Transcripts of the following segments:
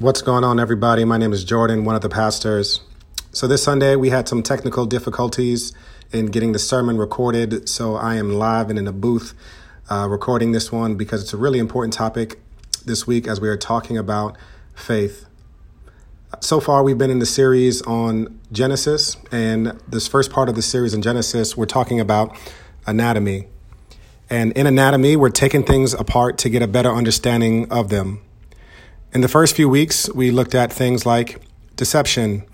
What's going on, everybody? My name is Jordan, one of the pastors. So, this Sunday we had some technical difficulties in getting the sermon recorded. So, I am live and in a booth uh, recording this one because it's a really important topic this week as we are talking about faith. So far, we've been in the series on Genesis, and this first part of the series in Genesis, we're talking about anatomy. And in anatomy, we're taking things apart to get a better understanding of them. In the first few weeks, we looked at things like deception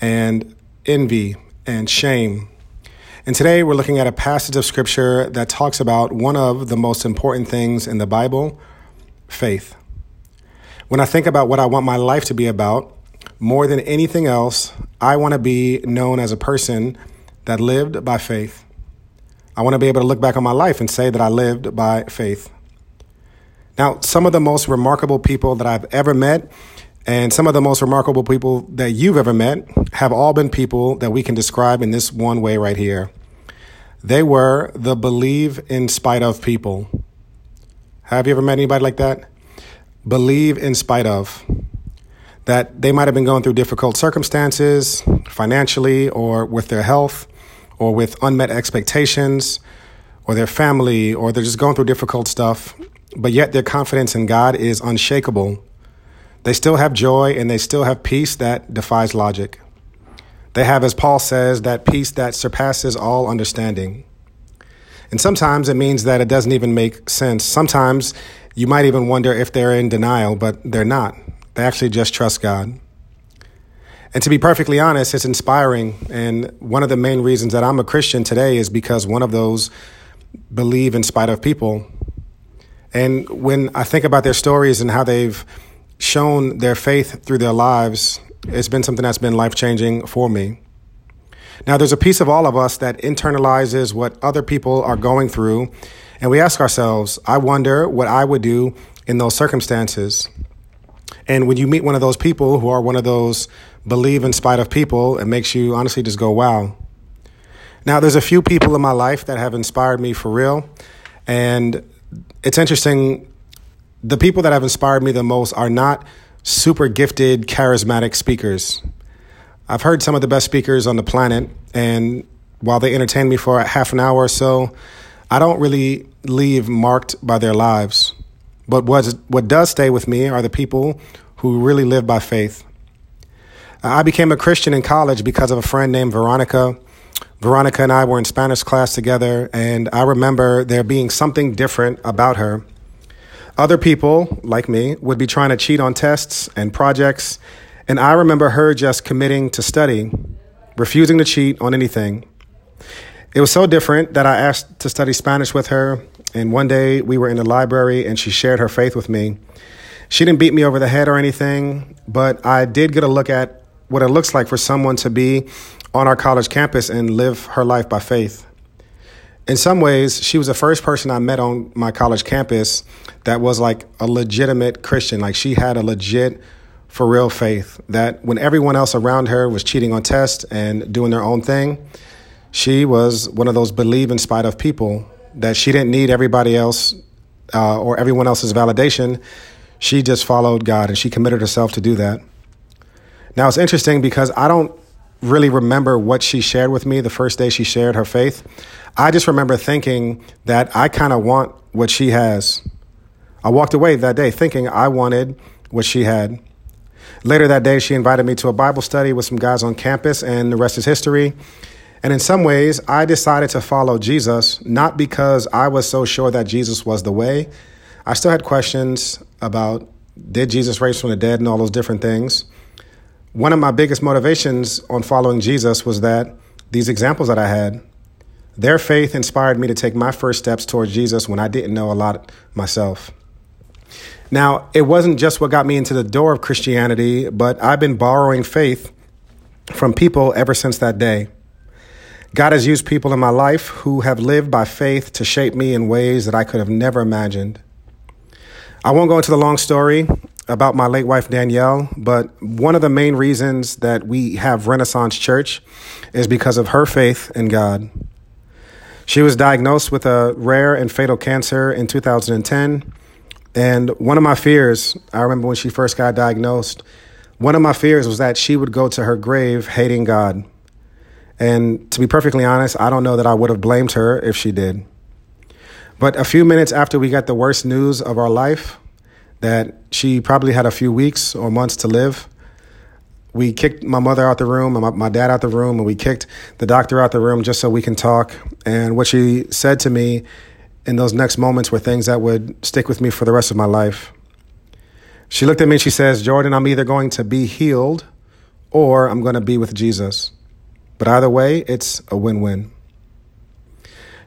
and envy and shame. And today we're looking at a passage of scripture that talks about one of the most important things in the Bible faith. When I think about what I want my life to be about, more than anything else, I want to be known as a person that lived by faith. I want to be able to look back on my life and say that I lived by faith. Now, some of the most remarkable people that I've ever met and some of the most remarkable people that you've ever met have all been people that we can describe in this one way right here. They were the believe in spite of people. Have you ever met anybody like that? Believe in spite of. That they might have been going through difficult circumstances financially or with their health or with unmet expectations or their family or they're just going through difficult stuff but yet their confidence in God is unshakable. They still have joy and they still have peace that defies logic. They have, as Paul says, that peace that surpasses all understanding. And sometimes it means that it doesn't even make sense. Sometimes you might even wonder if they're in denial, but they're not. They actually just trust God. And to be perfectly honest, it's inspiring. And one of the main reasons that I'm a Christian today is because one of those believe in spite of people and when I think about their stories and how they've shown their faith through their lives, it's been something that's been life changing for me. Now, there's a piece of all of us that internalizes what other people are going through, and we ask ourselves, I wonder what I would do in those circumstances. And when you meet one of those people who are one of those believe in spite of people, it makes you honestly just go, wow. Now, there's a few people in my life that have inspired me for real, and it's interesting. The people that have inspired me the most are not super gifted, charismatic speakers. I've heard some of the best speakers on the planet, and while they entertain me for half an hour or so, I don't really leave marked by their lives. But what, what does stay with me are the people who really live by faith. I became a Christian in college because of a friend named Veronica Veronica and I were in Spanish class together, and I remember there being something different about her. Other people, like me, would be trying to cheat on tests and projects, and I remember her just committing to study, refusing to cheat on anything. It was so different that I asked to study Spanish with her, and one day we were in the library and she shared her faith with me. She didn't beat me over the head or anything, but I did get a look at what it looks like for someone to be on our college campus and live her life by faith. In some ways, she was the first person I met on my college campus that was like a legitimate Christian. Like she had a legit, for real faith that when everyone else around her was cheating on tests and doing their own thing, she was one of those believe in spite of people that she didn't need everybody else uh, or everyone else's validation. She just followed God and she committed herself to do that. Now it's interesting because I don't really remember what she shared with me the first day she shared her faith. I just remember thinking that I kind of want what she has. I walked away that day thinking I wanted what she had. Later that day, she invited me to a Bible study with some guys on campus, and the rest is history. And in some ways, I decided to follow Jesus, not because I was so sure that Jesus was the way. I still had questions about did Jesus raise from the dead and all those different things one of my biggest motivations on following Jesus was that these examples that I had, their faith inspired me to take my first steps towards Jesus when I didn't know a lot myself. Now, it wasn't just what got me into the door of Christianity, but I've been borrowing faith from people ever since that day. God has used people in my life who have lived by faith to shape me in ways that I could have never imagined. I won't go into the long story about my late wife Danielle, but one of the main reasons that we have Renaissance Church is because of her faith in God. She was diagnosed with a rare and fatal cancer in 2010, And one of my fears, I remember when she first got diagnosed, one of my fears was that she would go to her grave hating God. And to be perfectly honest, I don't know that I would have blamed her if she did. But a few minutes after we got the worst news of our life, that she probably had a few weeks or months to live, we kicked my mother out the room and my, my, dad out the room, and we kicked the doctor out the room just so we can talk. And what she said to me in those next moments were things that would stick with me for the rest of my life. She looked at me and she says, Jordan, I'm either going to be healed or I'm going to be with Jesus. But either way, it's a win win.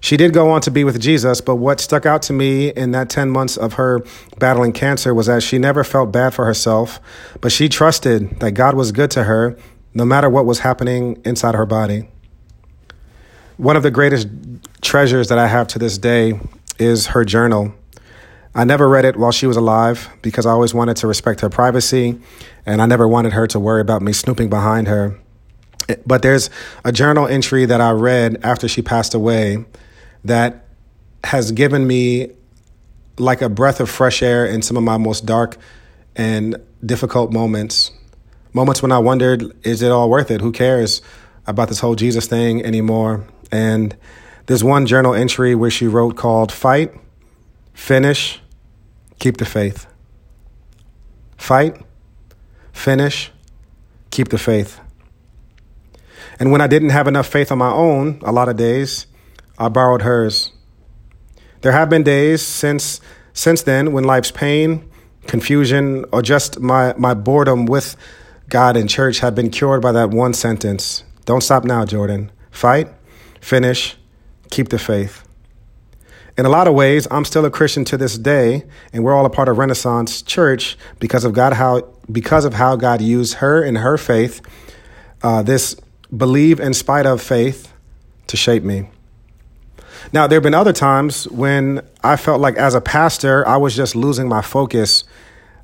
She did go on to be with Jesus, but what stuck out to me in that 10 months of her battling cancer was that she never felt bad for herself, but she trusted that God was good to her no matter what was happening inside her body. One of the greatest treasures that I have to this day is her journal. I never read it while she was alive because I always wanted to respect her privacy and I never wanted her to worry about me snooping behind her. But there's a journal entry that I read after she passed away that has given me like a breath of fresh air in some of my most dark and difficult moments. Moments when I wondered, is it all worth it? Who cares about this whole Jesus thing anymore? And there's one journal entry where she wrote called Fight, Finish, Keep the Faith. Fight, finish, keep the faith. And when I didn't have enough faith on my own, a lot of days, I borrowed hers. There have been days since since then when life's pain, confusion, or just my, my boredom with God and church have been cured by that one sentence. Don't stop now, Jordan. Fight, finish, keep the faith. In a lot of ways, I'm still a Christian to this day, and we're all a part of Renaissance Church because of God how because of how God used her and her faith, uh, this believe in spite of faith, to shape me. Now, there have been other times when I felt like as a pastor, I was just losing my focus.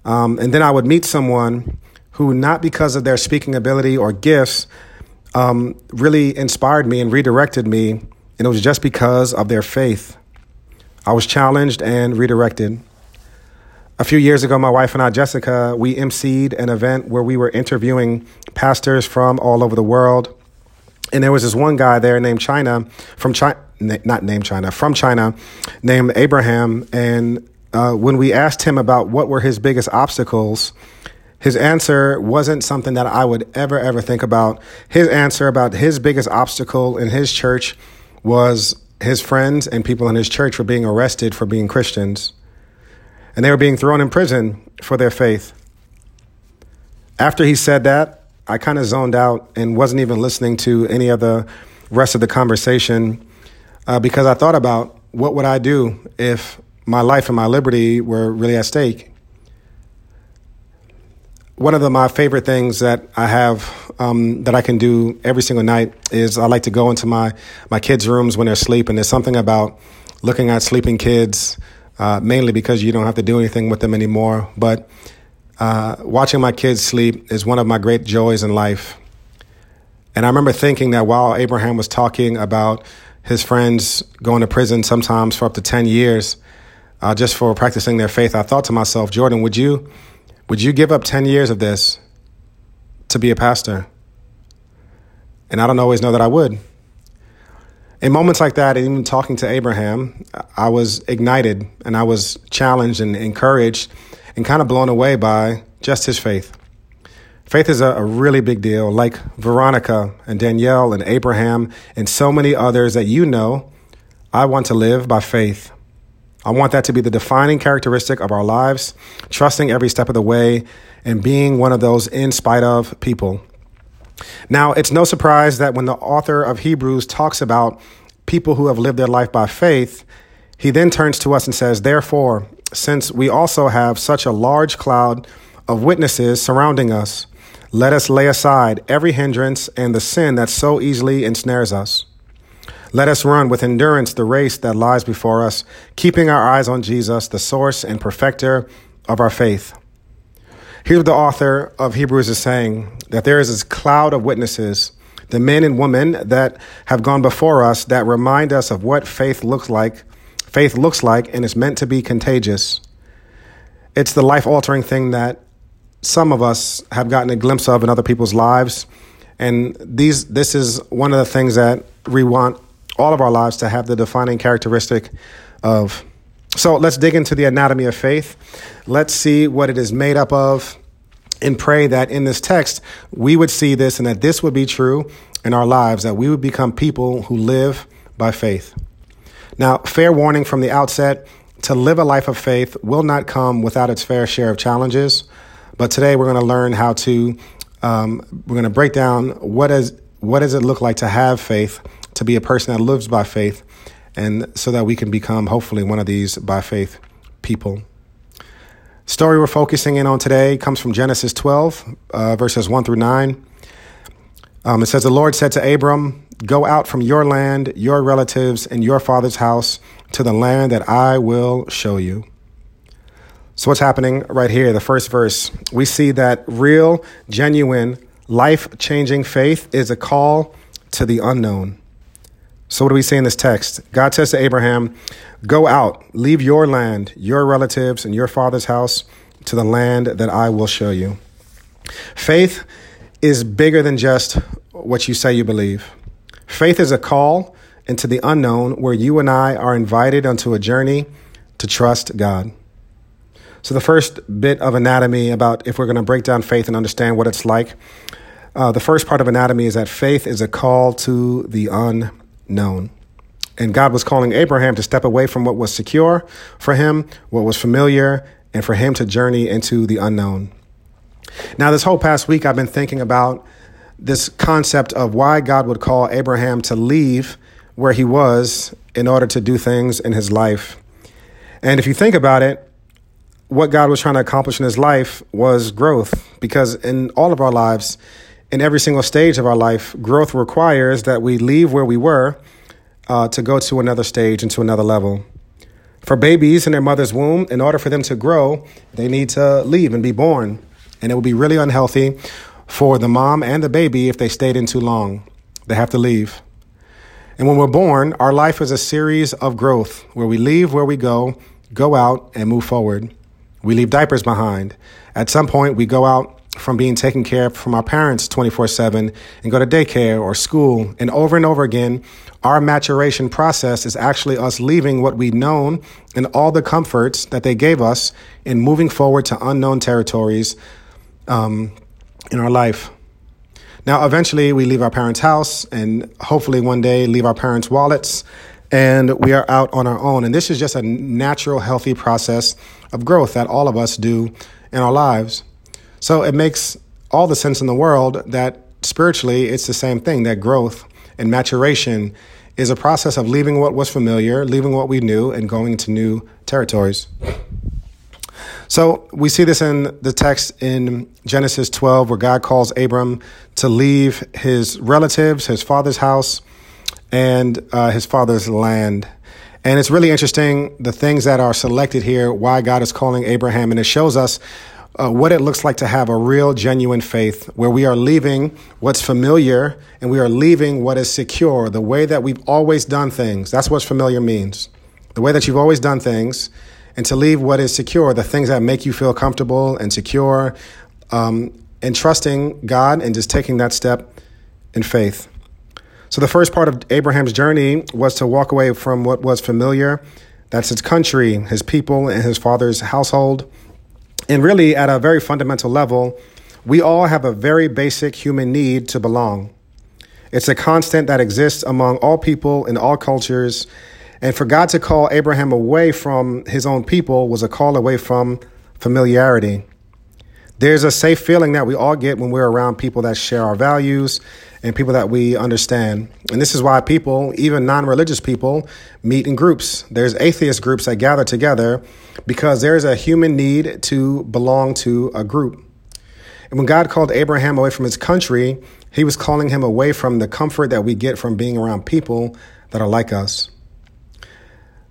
Um, and then I would meet someone who, not because of their speaking ability or gifts, um, really inspired me and redirected me. And it was just because of their faith. I was challenged and redirected. A few years ago, my wife and I, Jessica, we emceed an event where we were interviewing pastors from all over the world. And there was this one guy there named China from China not named China, from China, named Abraham. And uh, when we asked him about what were his biggest obstacles, his answer wasn't something that I would ever, ever think about. His answer about his biggest obstacle in his church was his friends and people in his church were being arrested for being Christians. And they were being thrown in prison for their faith. After he said that, I kind of zoned out and wasn't even listening to any of the rest of the conversation uh, because I thought about what would I do if my life and my liberty were really at stake. One of the, my favorite things that I have um, that I can do every single night is I like to go into my my kids' rooms when they're asleep, and there's something about looking at sleeping kids, uh, mainly because you don't have to do anything with them anymore. But uh, watching my kids sleep is one of my great joys in life. And I remember thinking that while Abraham was talking about his friends going to prison sometimes for up to 10 years uh, just for practicing their faith, I thought to myself, Jordan, would you, would you give up 10 years of this to be a pastor? And I don't always know that I would. In moments like that, even talking to Abraham, I was ignited and I was challenged and encouraged and kind of blown away by just his faith. Faith is a, a, really big deal, like Veronica and Danielle and Abraham and so many others that you know. I want to live by faith. I want that to be the defining characteristic of our lives, trusting every step of the way and being one of those in spite of people. Now, it's no surprise that when the author of Hebrews talks about people who have lived their life by faith, he then turns to us and says, Therefore, since we also have such a large cloud of witnesses surrounding us, let us lay aside every hindrance and the sin that so easily ensnares us. Let us run with endurance the race that lies before us, keeping our eyes on Jesus, the source and perfecter of our faith. What the author of Hebrews is saying that there is this cloud of witnesses, the men and women that have gone before us that remind us of what faith looks like. Faith looks like and is meant to be contagious. it's the life altering thing that some of us have gotten a glimpse of in other people's lives. And these, this is one of the things that we want all of our lives to have the defining characteristic of. So let's dig into the anatomy of faith. Let's see what it is made up of and pray that in this text we would see this and that this would be true in our lives, that we would become people who live by faith. Now, fair warning from the outset to live a life of faith will not come without its fair share of challenges. But today we're going to learn how to, um, we're going to break down what is what does it look like to have faith, to be a person that lives by faith, and so that we can become hopefully one of these by faith people. Story we're focusing in on today comes from Genesis 12, uh, verses 1 through 9. Um, it says, The Lord said to Abram, Go out from your land, your relatives, and your father's house to the land that I will show you. So, what's happening right here? The first verse, we see that real, genuine, life changing faith is a call to the unknown. So, what do we see in this text? God says to Abraham, Go out, leave your land, your relatives, and your father's house to the land that I will show you. Faith is bigger than just what you say you believe. Faith is a call into the unknown where you and I are invited onto a journey to trust God. So, the first bit of anatomy about if we're going to break down faith and understand what it's like, uh, the first part of anatomy is that faith is a call to the unknown. And God was calling Abraham to step away from what was secure for him, what was familiar, and for him to journey into the unknown. Now, this whole past week, I've been thinking about this concept of why God would call Abraham to leave where he was in order to do things in his life. And if you think about it, what God was trying to accomplish in his life was growth, because in all of our lives, in every single stage of our life, growth requires that we leave where we were uh, to go to another stage and to another level. For babies in their mother's womb, in order for them to grow, they need to leave and be born. And it would be really unhealthy for the mom and the baby if they stayed in too long. They have to leave. And when we're born, our life is a series of growth where we leave where we go, go out, and move forward. We leave diapers behind. At some point, we go out from being taken care of from our parents 24 7 and go to daycare or school. And over and over again, our maturation process is actually us leaving what we've known and all the comforts that they gave us and moving forward to unknown territories um, in our life. Now, eventually, we leave our parents' house and hopefully one day leave our parents' wallets and we are out on our own. And this is just a natural, healthy process of growth that all of us do in our lives. So it makes all the sense in the world that spiritually it's the same thing that growth and maturation is a process of leaving what was familiar, leaving what we knew, and going into new territories. So we see this in the text in Genesis 12, where God calls Abram to leave his relatives, his father's house, and uh, his father's land. And it's really interesting the things that are selected here, why God is calling Abraham, and it shows us uh, what it looks like to have a real, genuine faith where we are leaving what's familiar and we are leaving what is secure, the way that we've always done things. That's what familiar means. The way that you've always done things and to leave what is secure, the things that make you feel comfortable and secure, um, and trusting God and just taking that step in faith. So, the first part of Abraham's journey was to walk away from what was familiar. That's his country, his people, and his father's household. And really, at a very fundamental level, we all have a very basic human need to belong. It's a constant that exists among all people in all cultures and for God to call Abraham away from his own people was a call away from familiarity. There's a safe feeling that we all get when we're around people that share our values and people that we understand. And this is why people, even non religious people, meet in groups. There's atheist groups that gather together because there's a human need to belong to a group. And when God called Abraham away from his country, he was calling him away from the comfort that we get from being around people that are like us.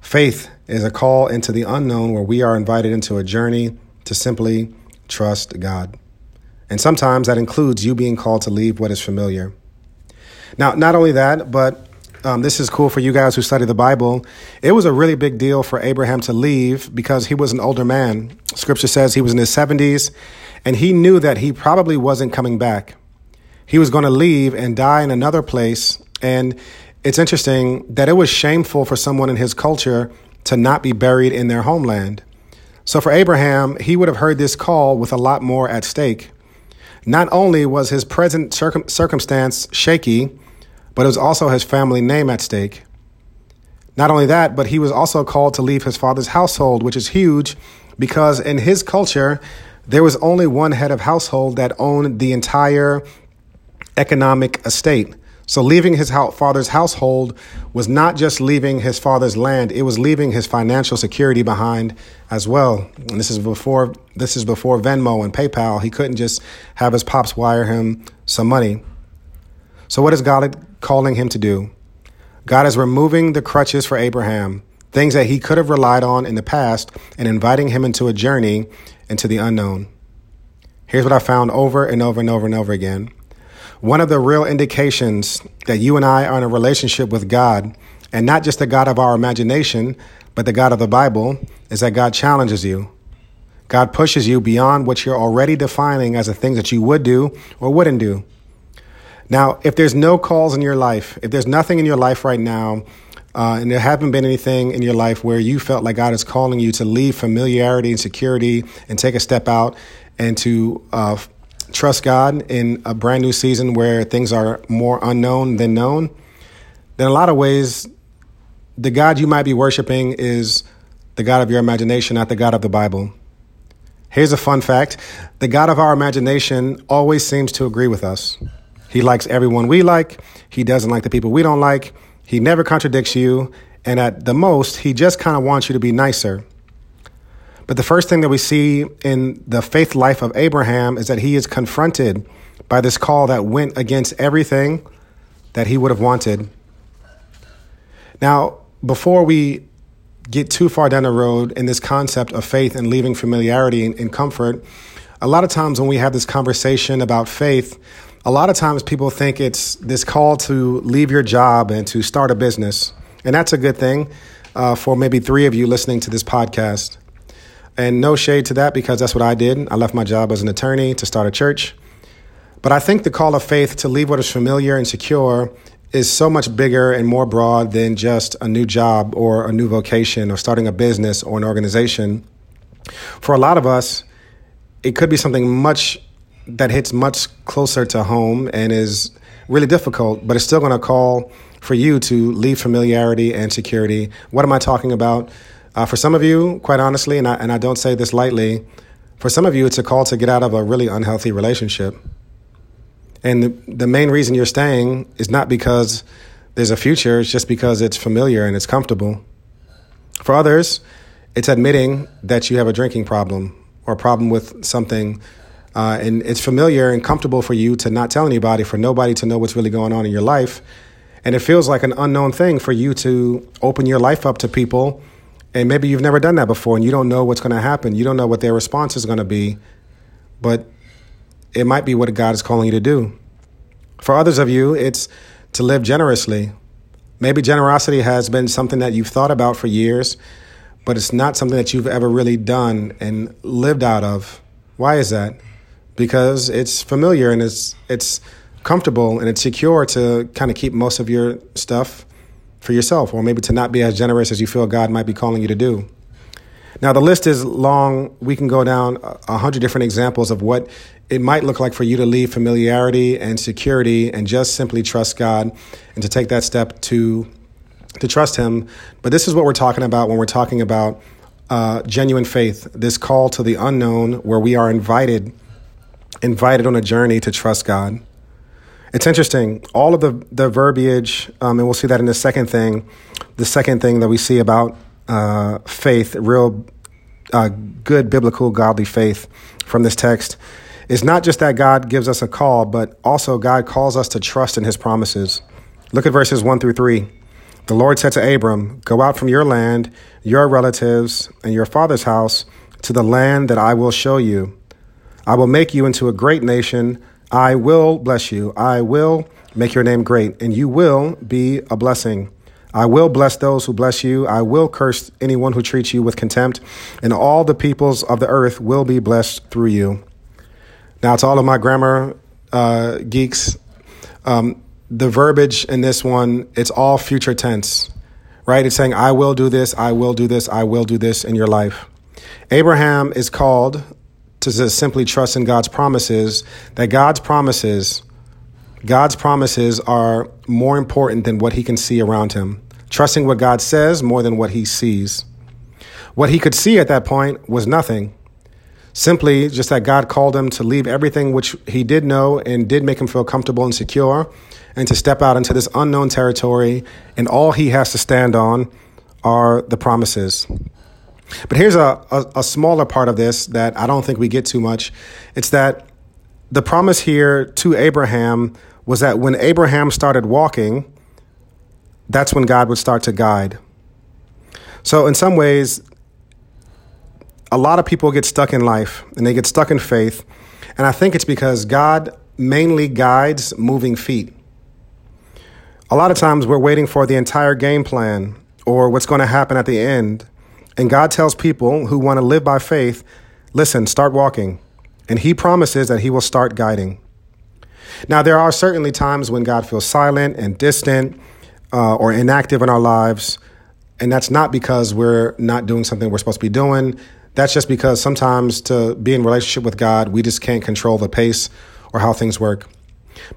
Faith is a call into the unknown where we are invited into a journey to simply trust God. And sometimes that includes you being called to leave what is familiar. Now, not only that, but um, this is cool for you guys who study the Bible. It was a really big deal for Abraham to leave because he was an older man. Scripture says he was in his 70s, and he knew that he probably wasn't coming back. He was going to leave and die in another place. And it's interesting that it was shameful for someone in his culture to not be buried in their homeland. So for Abraham, he would have heard this call with a lot more at stake. Not only was his present circum- circumstance shaky, but it was also his family name at stake. Not only that, but he was also called to leave his father's household, which is huge because in his culture, there was only one head of household that owned the entire economic estate. So leaving his father's household was not just leaving his father's land, it was leaving his financial security behind as well. And this is before this is before Venmo and PayPal. He couldn't just have his pops wire him some money. So what is God calling him to do? God is removing the crutches for Abraham, things that he could have relied on in the past, and inviting him into a journey into the unknown. Here's what I found over and over and over and over again. One of the real indications that you and I are in a relationship with God, and not just the God of our imagination, but the God of the Bible, is that God challenges you. God pushes you beyond what you're already defining as the things that you would do or wouldn't do. Now, if there's no calls in your life, if there's nothing in your life right now, uh, and there haven't been anything in your life where you felt like God is calling you to leave familiarity and security and take a step out and to uh, trust God in a brand new season where things are more unknown than known, then a lot of ways, the God you might be worshiping is the God of your imagination, not the God of the Bible. Here's a fun fact the God of our imagination always seems to agree with us. He likes everyone we like, he doesn't like the people we don't like, he never contradicts you, and at the most, he just kind of wants you to be nicer. But the first thing that we see in the faith life of Abraham is that he is confronted by this call that went against everything that he would have wanted. Now, before we get too far down the road in this concept of faith and leaving familiarity and, comfort, a lot of times when we have this conversation about faith, a lot of times people think it's this call to leave your job and to start a business. And that's a good thing uh, for maybe three of you listening to this podcast. And no shade to that because that's what I did. I left my job as an attorney to start a church. But I think the call of faith to leave what is familiar and secure is so much bigger and more broad than just a new job or a new vocation or starting a business or an organization. For a lot of us, it could be something much that hits much closer to home and is really difficult, but it's still going to call for you to leave familiarity and security. What am I talking about? Uh, for some of you, quite honestly, and I, and I don't say this lightly, for some of you, it's a call to get out of a really unhealthy relationship. And the, the main reason you're staying is not because there's a future, it's just because it's familiar and it's comfortable. For others, it's admitting that you have a drinking problem or a problem with something, uh, and it's familiar and comfortable for you to not tell anybody, for nobody to know what's really going on in your life. And it feels like an unknown thing for you to open your life up to people and maybe you've never done that before and you don't know what's going to happen. You don't know what their response is going to be, but it might be what God is calling you to do. For others of you, it's to live generously. Maybe generosity has been something that you've thought about for years, but it's not something that you've ever really done and lived out of. Why is that? Because it's familiar and it's it's comfortable and it's secure to kind of keep most of your stuff for yourself, or maybe to not be as generous as you feel God might be calling you to do. Now, the list is long. We can go down a hundred different examples of what it might look like for you to leave familiarity and security and just simply trust God and to take that step to, to trust Him. But this is what we're talking about when we're talking about uh, genuine faith, this call to the unknown where we are invited, invited on a journey to trust God. It's interesting. All of the the verbiage, um, and we'll see that in the second thing. The second thing that we see about uh, faith, real uh, good biblical godly faith from this text, is not just that God gives us a call, but also God calls us to trust in His promises. Look at verses one through three. The Lord said to Abram, Go out from your land, your relatives, and your father's house to the land that I will show you. I will make you into a great nation. I will bless you. I will make your name great, and you will be a blessing. I will bless those who bless you. I will curse anyone who treats you with contempt, and all the peoples of the earth will be blessed through you. Now, to all of my grammar uh, geeks, um, the verbiage in this one, it's all future tense, right? It's saying, I will do this, I will do this, I will do this in your life. Abraham is called to just simply trust in God's promises, that God's promises, God's promises are more important than what he can see around him. Trusting what God says more than what he sees. What he could see at that point was nothing. Simply just that God called him to leave everything which he did know and did make him feel comfortable and secure and to step out into this unknown territory. And all he has to stand on are the promises. But here's a, a, a, smaller part of this that I don't think we get too much. It's that the promise here to Abraham was that when Abraham started walking, that's when God would start to guide. So, in some ways, a lot of people get stuck in life and they get stuck in faith. And I think it's because God mainly guides moving feet. A lot of times we're waiting for the entire game plan or what's going to happen at the end. And God tells people who want to live by faith listen, start walking. And He promises that He will start guiding. Now, there are certainly times when God feels silent and distant uh, or inactive in our lives. And that's not because we're not doing something we're supposed to be doing. That's just because sometimes to be in relationship with God, we just can't control the pace or how things work.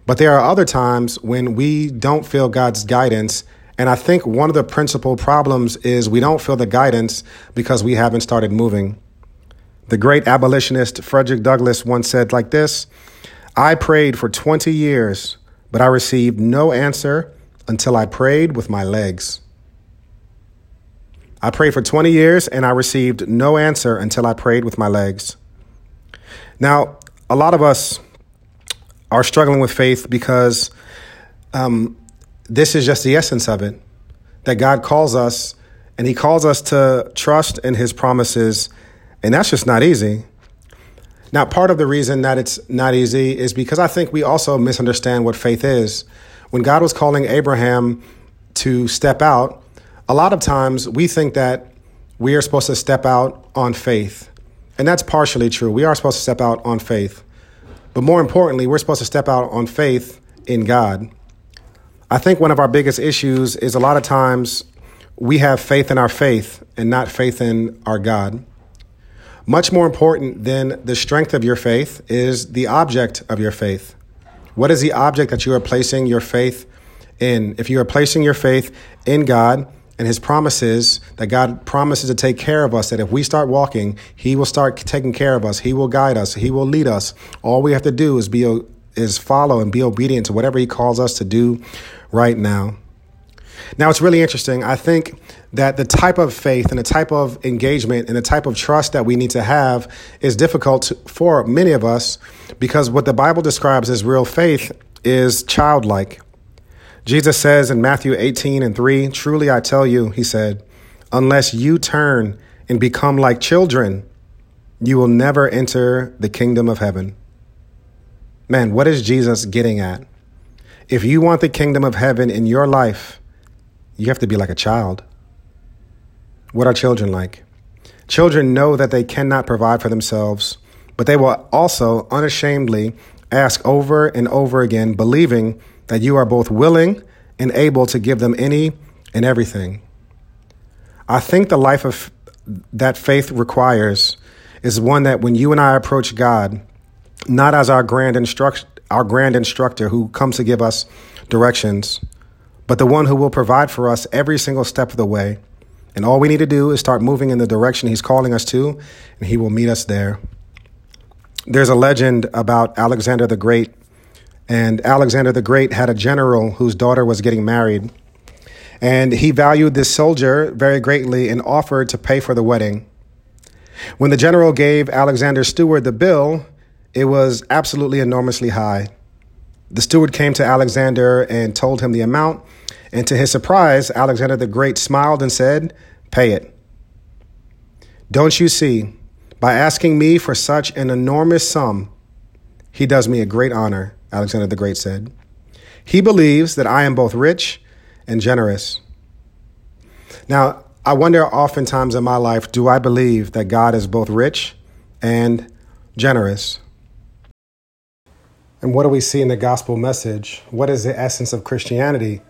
But there are other times when we don't feel God's guidance. And I think one of the principal problems is we don't feel the guidance because we haven't started moving. The great abolitionist Frederick Douglass once said like this I prayed for 20 years, but I received no answer until I prayed with my legs. I prayed for 20 years and I received no answer until I prayed with my legs. Now, a lot of us are struggling with faith because um, this is just the essence of it that God calls us and He calls us to trust in His promises, and that's just not easy. Now, part of the reason that it's not easy is because I think we also misunderstand what faith is. When God was calling Abraham to step out, a lot of times we think that we are supposed to step out on faith. And that's partially true. We are supposed to step out on faith. But more importantly, we're supposed to step out on faith in God. I think one of our biggest issues is a lot of times we have faith in our faith and not faith in our God. Much more important than the strength of your faith is the object of your faith. What is the object that you are placing your faith in? If you are placing your faith in God, and his promises that God promises to take care of us, that if we start walking, he will start taking care of us. He will guide us. He will lead us. All we have to do is be is follow and be obedient to whatever he calls us to do right now. Now, it's really interesting. I think that the type of faith and the type of engagement and the type of trust that we need to have is difficult for many of us because what the Bible describes as real faith is childlike. Jesus says in Matthew 18 and 3, Truly I tell you, he said, unless you turn and become like children, you will never enter the kingdom of heaven. Man, what is Jesus getting at? If you want the kingdom of heaven in your life, you have to be like a child. What are children like? Children know that they cannot provide for themselves, but they will also unashamedly ask over and over again, believing that you are both willing and able to give them any and everything. I think the life of that faith requires is one that when you and I approach God, not as our grand instruct our grand instructor who comes to give us directions, but the one who will provide for us every single step of the way. And all we need to do is start moving in the direction he's calling us to, and he will meet us there. There's a legend about Alexander the Great and Alexander the Great had a general whose daughter was getting married. And he valued this soldier very greatly and offered to pay for the wedding. When the general gave Alexander's steward the bill, it was absolutely enormously high. The steward came to Alexander and told him the amount, and to his surprise, Alexander the Great smiled and said, Pay it. Don't you see, by asking me for such an enormous sum, he does me a great honor. Alexander the Great said. He believes that I am both rich and generous. Now, I wonder oftentimes in my life, do I believe that God is both rich and generous? And what do we see in the gospel message? What is the essence of Christianity?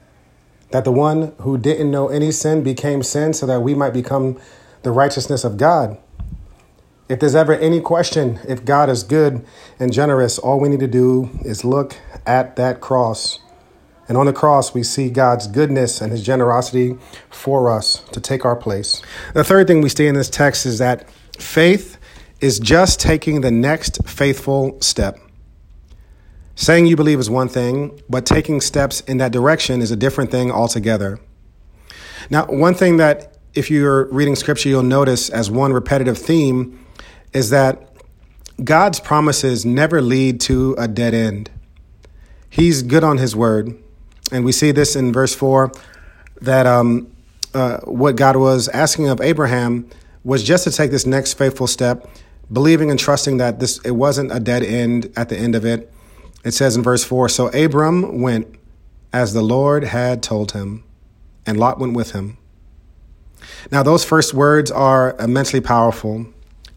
That the one who didn't know any sin became sin so that we might become the righteousness of God. If there's ever any question if God is good and generous, all we need to do is look at that cross. And on the cross, we see God's goodness and his generosity for us to take our place. The third thing we see in this text is that faith is just taking the next faithful step. Saying you believe is one thing, but taking steps in that direction is a different thing altogether. Now, one thing that if you're reading scripture, you'll notice as one repetitive theme is that God's promises never lead to a dead end. He's good on his word. And we see this in verse 4 that um, uh, what God was asking of Abraham was just to take this next faithful step, believing and trusting that this it wasn't a dead end at the end of it. It says in verse 4 So Abram went as the Lord had told him, and Lot went with him. Now, those first words are immensely powerful.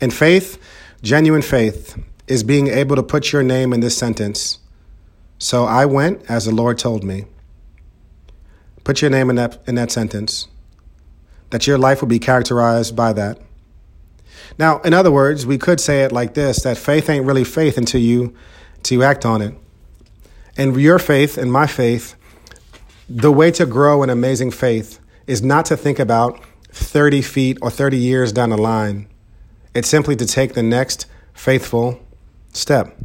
In faith, genuine faith is being able to put your name in this sentence. So I went as the Lord told me. Put your name in that, in that sentence. That your life will be characterized by that. Now, in other words, we could say it like this that faith ain't really faith until you, you act on it. And your faith and my faith, the way to grow an amazing faith is not to think about 30 feet or 30 years down the line. It's simply to take the next faithful step.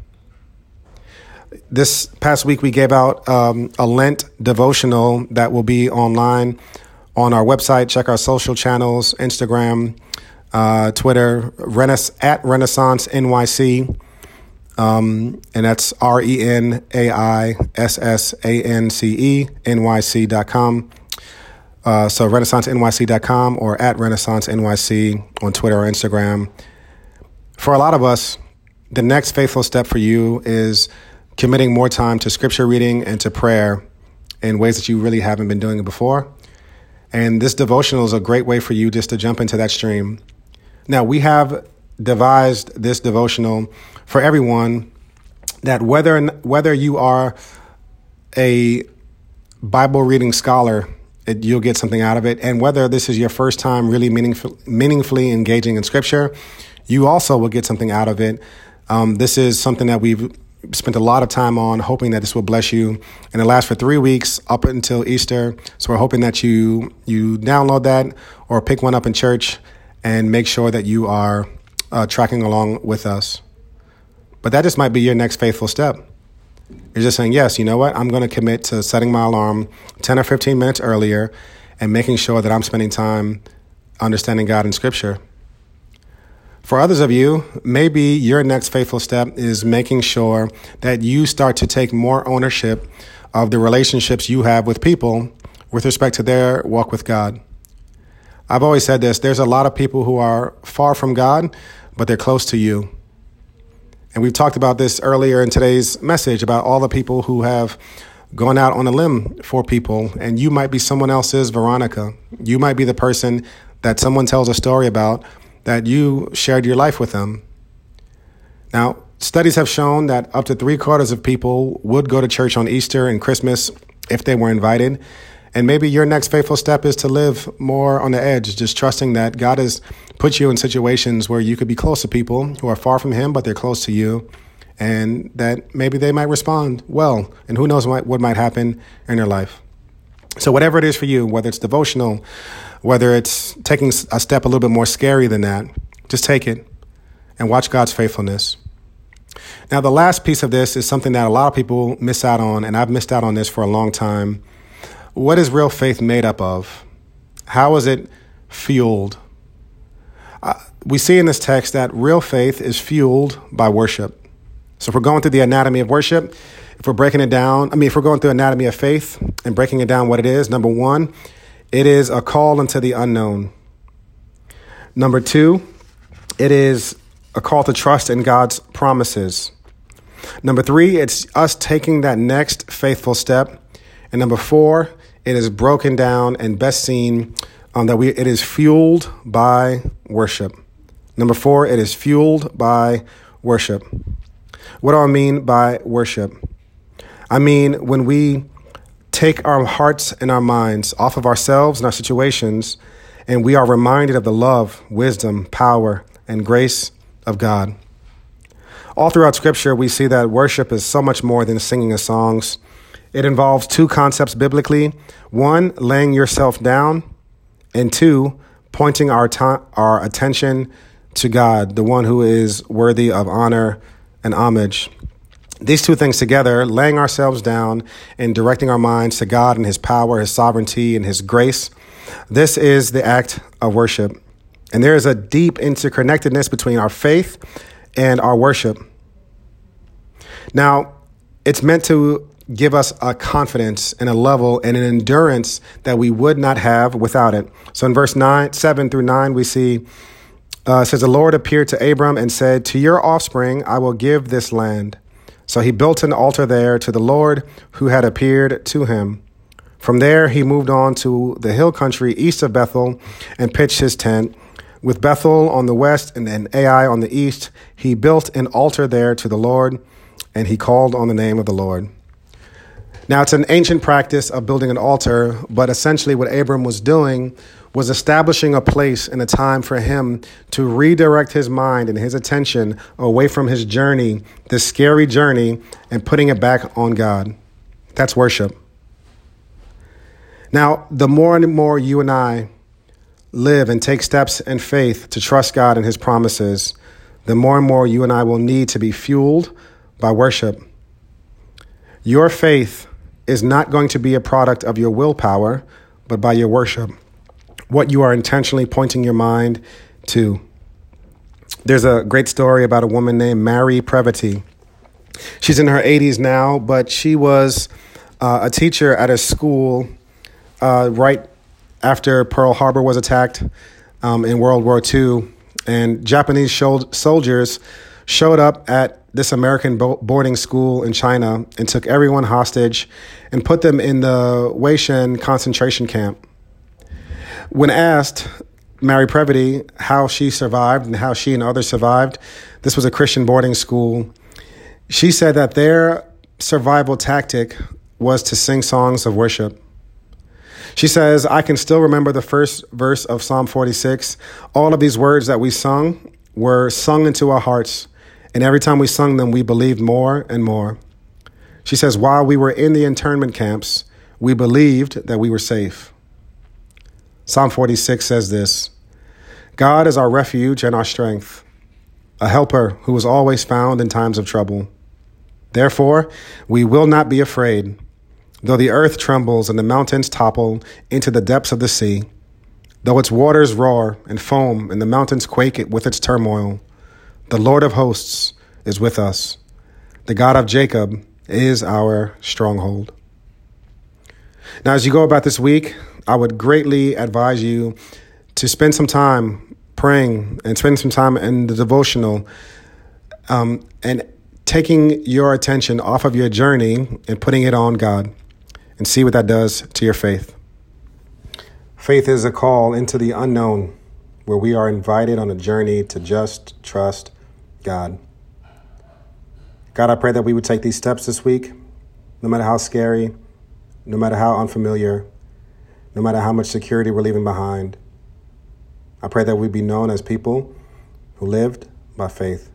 This past week, we gave out um, a Lent devotional that will be online on our website. Check our social channels Instagram, uh, Twitter, at Renaissance NYC. Um, and that's R E N A I S S A N C E N Y C dot com. Uh, so renaissancenyc.com or at renaissancenyc on Twitter or Instagram. For a lot of us, the next faithful step for you is committing more time to scripture reading and to prayer in ways that you really haven't been doing it before. And this devotional is a great way for you just to jump into that stream. Now, we have devised this devotional for everyone that whether whether you are a Bible reading scholar it, you'll get something out of it. And whether this is your first time really meaningful, meaningfully engaging in Scripture, you also will get something out of it. Um, this is something that we've spent a lot of time on, hoping that this will bless you. And it lasts for three weeks up until Easter. So we're hoping that you you download that or pick one up in church and make sure that you are uh, tracking along with us. But that just might be your next faithful step. You're just saying, yes, you know what? I'm going to commit to setting my alarm 10 or 15 minutes earlier and making sure that I'm spending time understanding God in Scripture. For others of you, maybe your next faithful step is making sure that you start to take more ownership of the relationships you have with people with respect to their walk with God. I've always said this there's a lot of people who are far from God, but they're close to you. And we've talked about this earlier in today's message about all the people who have gone out on a limb for people. And you might be someone else's Veronica. You might be the person that someone tells a story about that you shared your life with them. Now, studies have shown that up to three quarters of people would go to church on Easter and Christmas if they were invited. And maybe your next faithful step is to live more on the edge, just trusting that God has put you in situations where you could be close to people who are far from Him, but they're close to you, and that maybe they might respond well. And who knows what, what might happen in their life. So, whatever it is for you, whether it's devotional, whether it's taking a step a little bit more scary than that, just take it and watch God's faithfulness. Now, the last piece of this is something that a lot of people miss out on, and I've missed out on this for a long time what is real faith made up of? How is it fueled? Uh, we see in this text that real faith is fueled by worship. So if we're going through the anatomy of worship, if we're breaking it down, I mean, if we're going through anatomy of faith and breaking it down what it is, number one, it is a call into the unknown. Number two, it is a call to trust in God's promises. Number three, it's us taking that next faithful step And number four, it is broken down and best seen um, that we it is fueled by worship. Number four, it is fueled by worship. What do I mean by worship? I mean when we take our hearts and our minds off of ourselves and our situations, and we are reminded of the love, wisdom, power, and grace of God. All throughout Scripture, we see that worship is so much more than singing of songs. It involves two concepts biblically one, laying yourself down, and two, pointing our, ta- our attention to God, the one who is worthy of honor and homage. These two things together, laying ourselves down and directing our minds to God and His power, His sovereignty, and His grace, this is the act of worship. And there is a deep interconnectedness between our faith and our worship. Now, it's meant to give us a confidence and a level and an endurance that we would not have without it. So in verse 9, 7 through 9, we see uh, says the Lord appeared to Abram and said, To your offspring I will give this land. So he built an altar there to the Lord who had appeared to him. From there he moved on to the hill country east of Bethel and pitched his tent. With Bethel on the west and, and Ai on the east, he built an altar there to the Lord, and he called on the name of the Lord. Now, it's an ancient practice of building an altar, but essentially what Abram was doing was establishing a place and a time for him to redirect his mind and his attention away from his journey, this scary journey, and putting it back on God. That's worship. Now, the more and more you and I live and take steps in faith to trust God and his promises, the more and more you and I will need to be fueled by worship. Your faith is not going to be a product of your willpower, but by your worship what you are intentionally pointing your mind to. There's a great story about a woman named Mary Previte. She's in her 80s now, but she was uh, a teacher at a school uh, right after Pearl Harbor was attacked um, in World War II. And Japanese soldiers showed up at this American boarding school in China and took everyone hostage and put them in the Weihsien concentration camp. When asked, Mary Previte, how she survived and how she and others survived, this was a Christian boarding school. She said that their survival tactic was to sing songs of worship. She says, I can still remember the first verse of Psalm 46. All of these words that we sung were sung into our hearts. And every time we sung them, we believed more and more. She says, while we were in the internment camps, we believed that we were safe. Psalm 46 says this God is our refuge and our strength, a helper who is always found in times of trouble. Therefore, we will not be afraid, though the earth trembles and the mountains topple into the depths of the sea, though its waters roar and foam and the mountains quake with its turmoil. The Lord of hosts is with us. The God of Jacob is our stronghold. Now, as you go about this week, I would greatly advise you to spend some time praying and spend some time in the devotional um, and taking your attention off of your journey and putting it on God and see what that does to your faith. Faith is a call into the unknown where we are invited on a journey to just trust God. God, I pray that we would take these steps this week, no matter how scary, no matter how unfamiliar, no matter how much security we're leaving behind. I pray that we be known as people who lived by faith.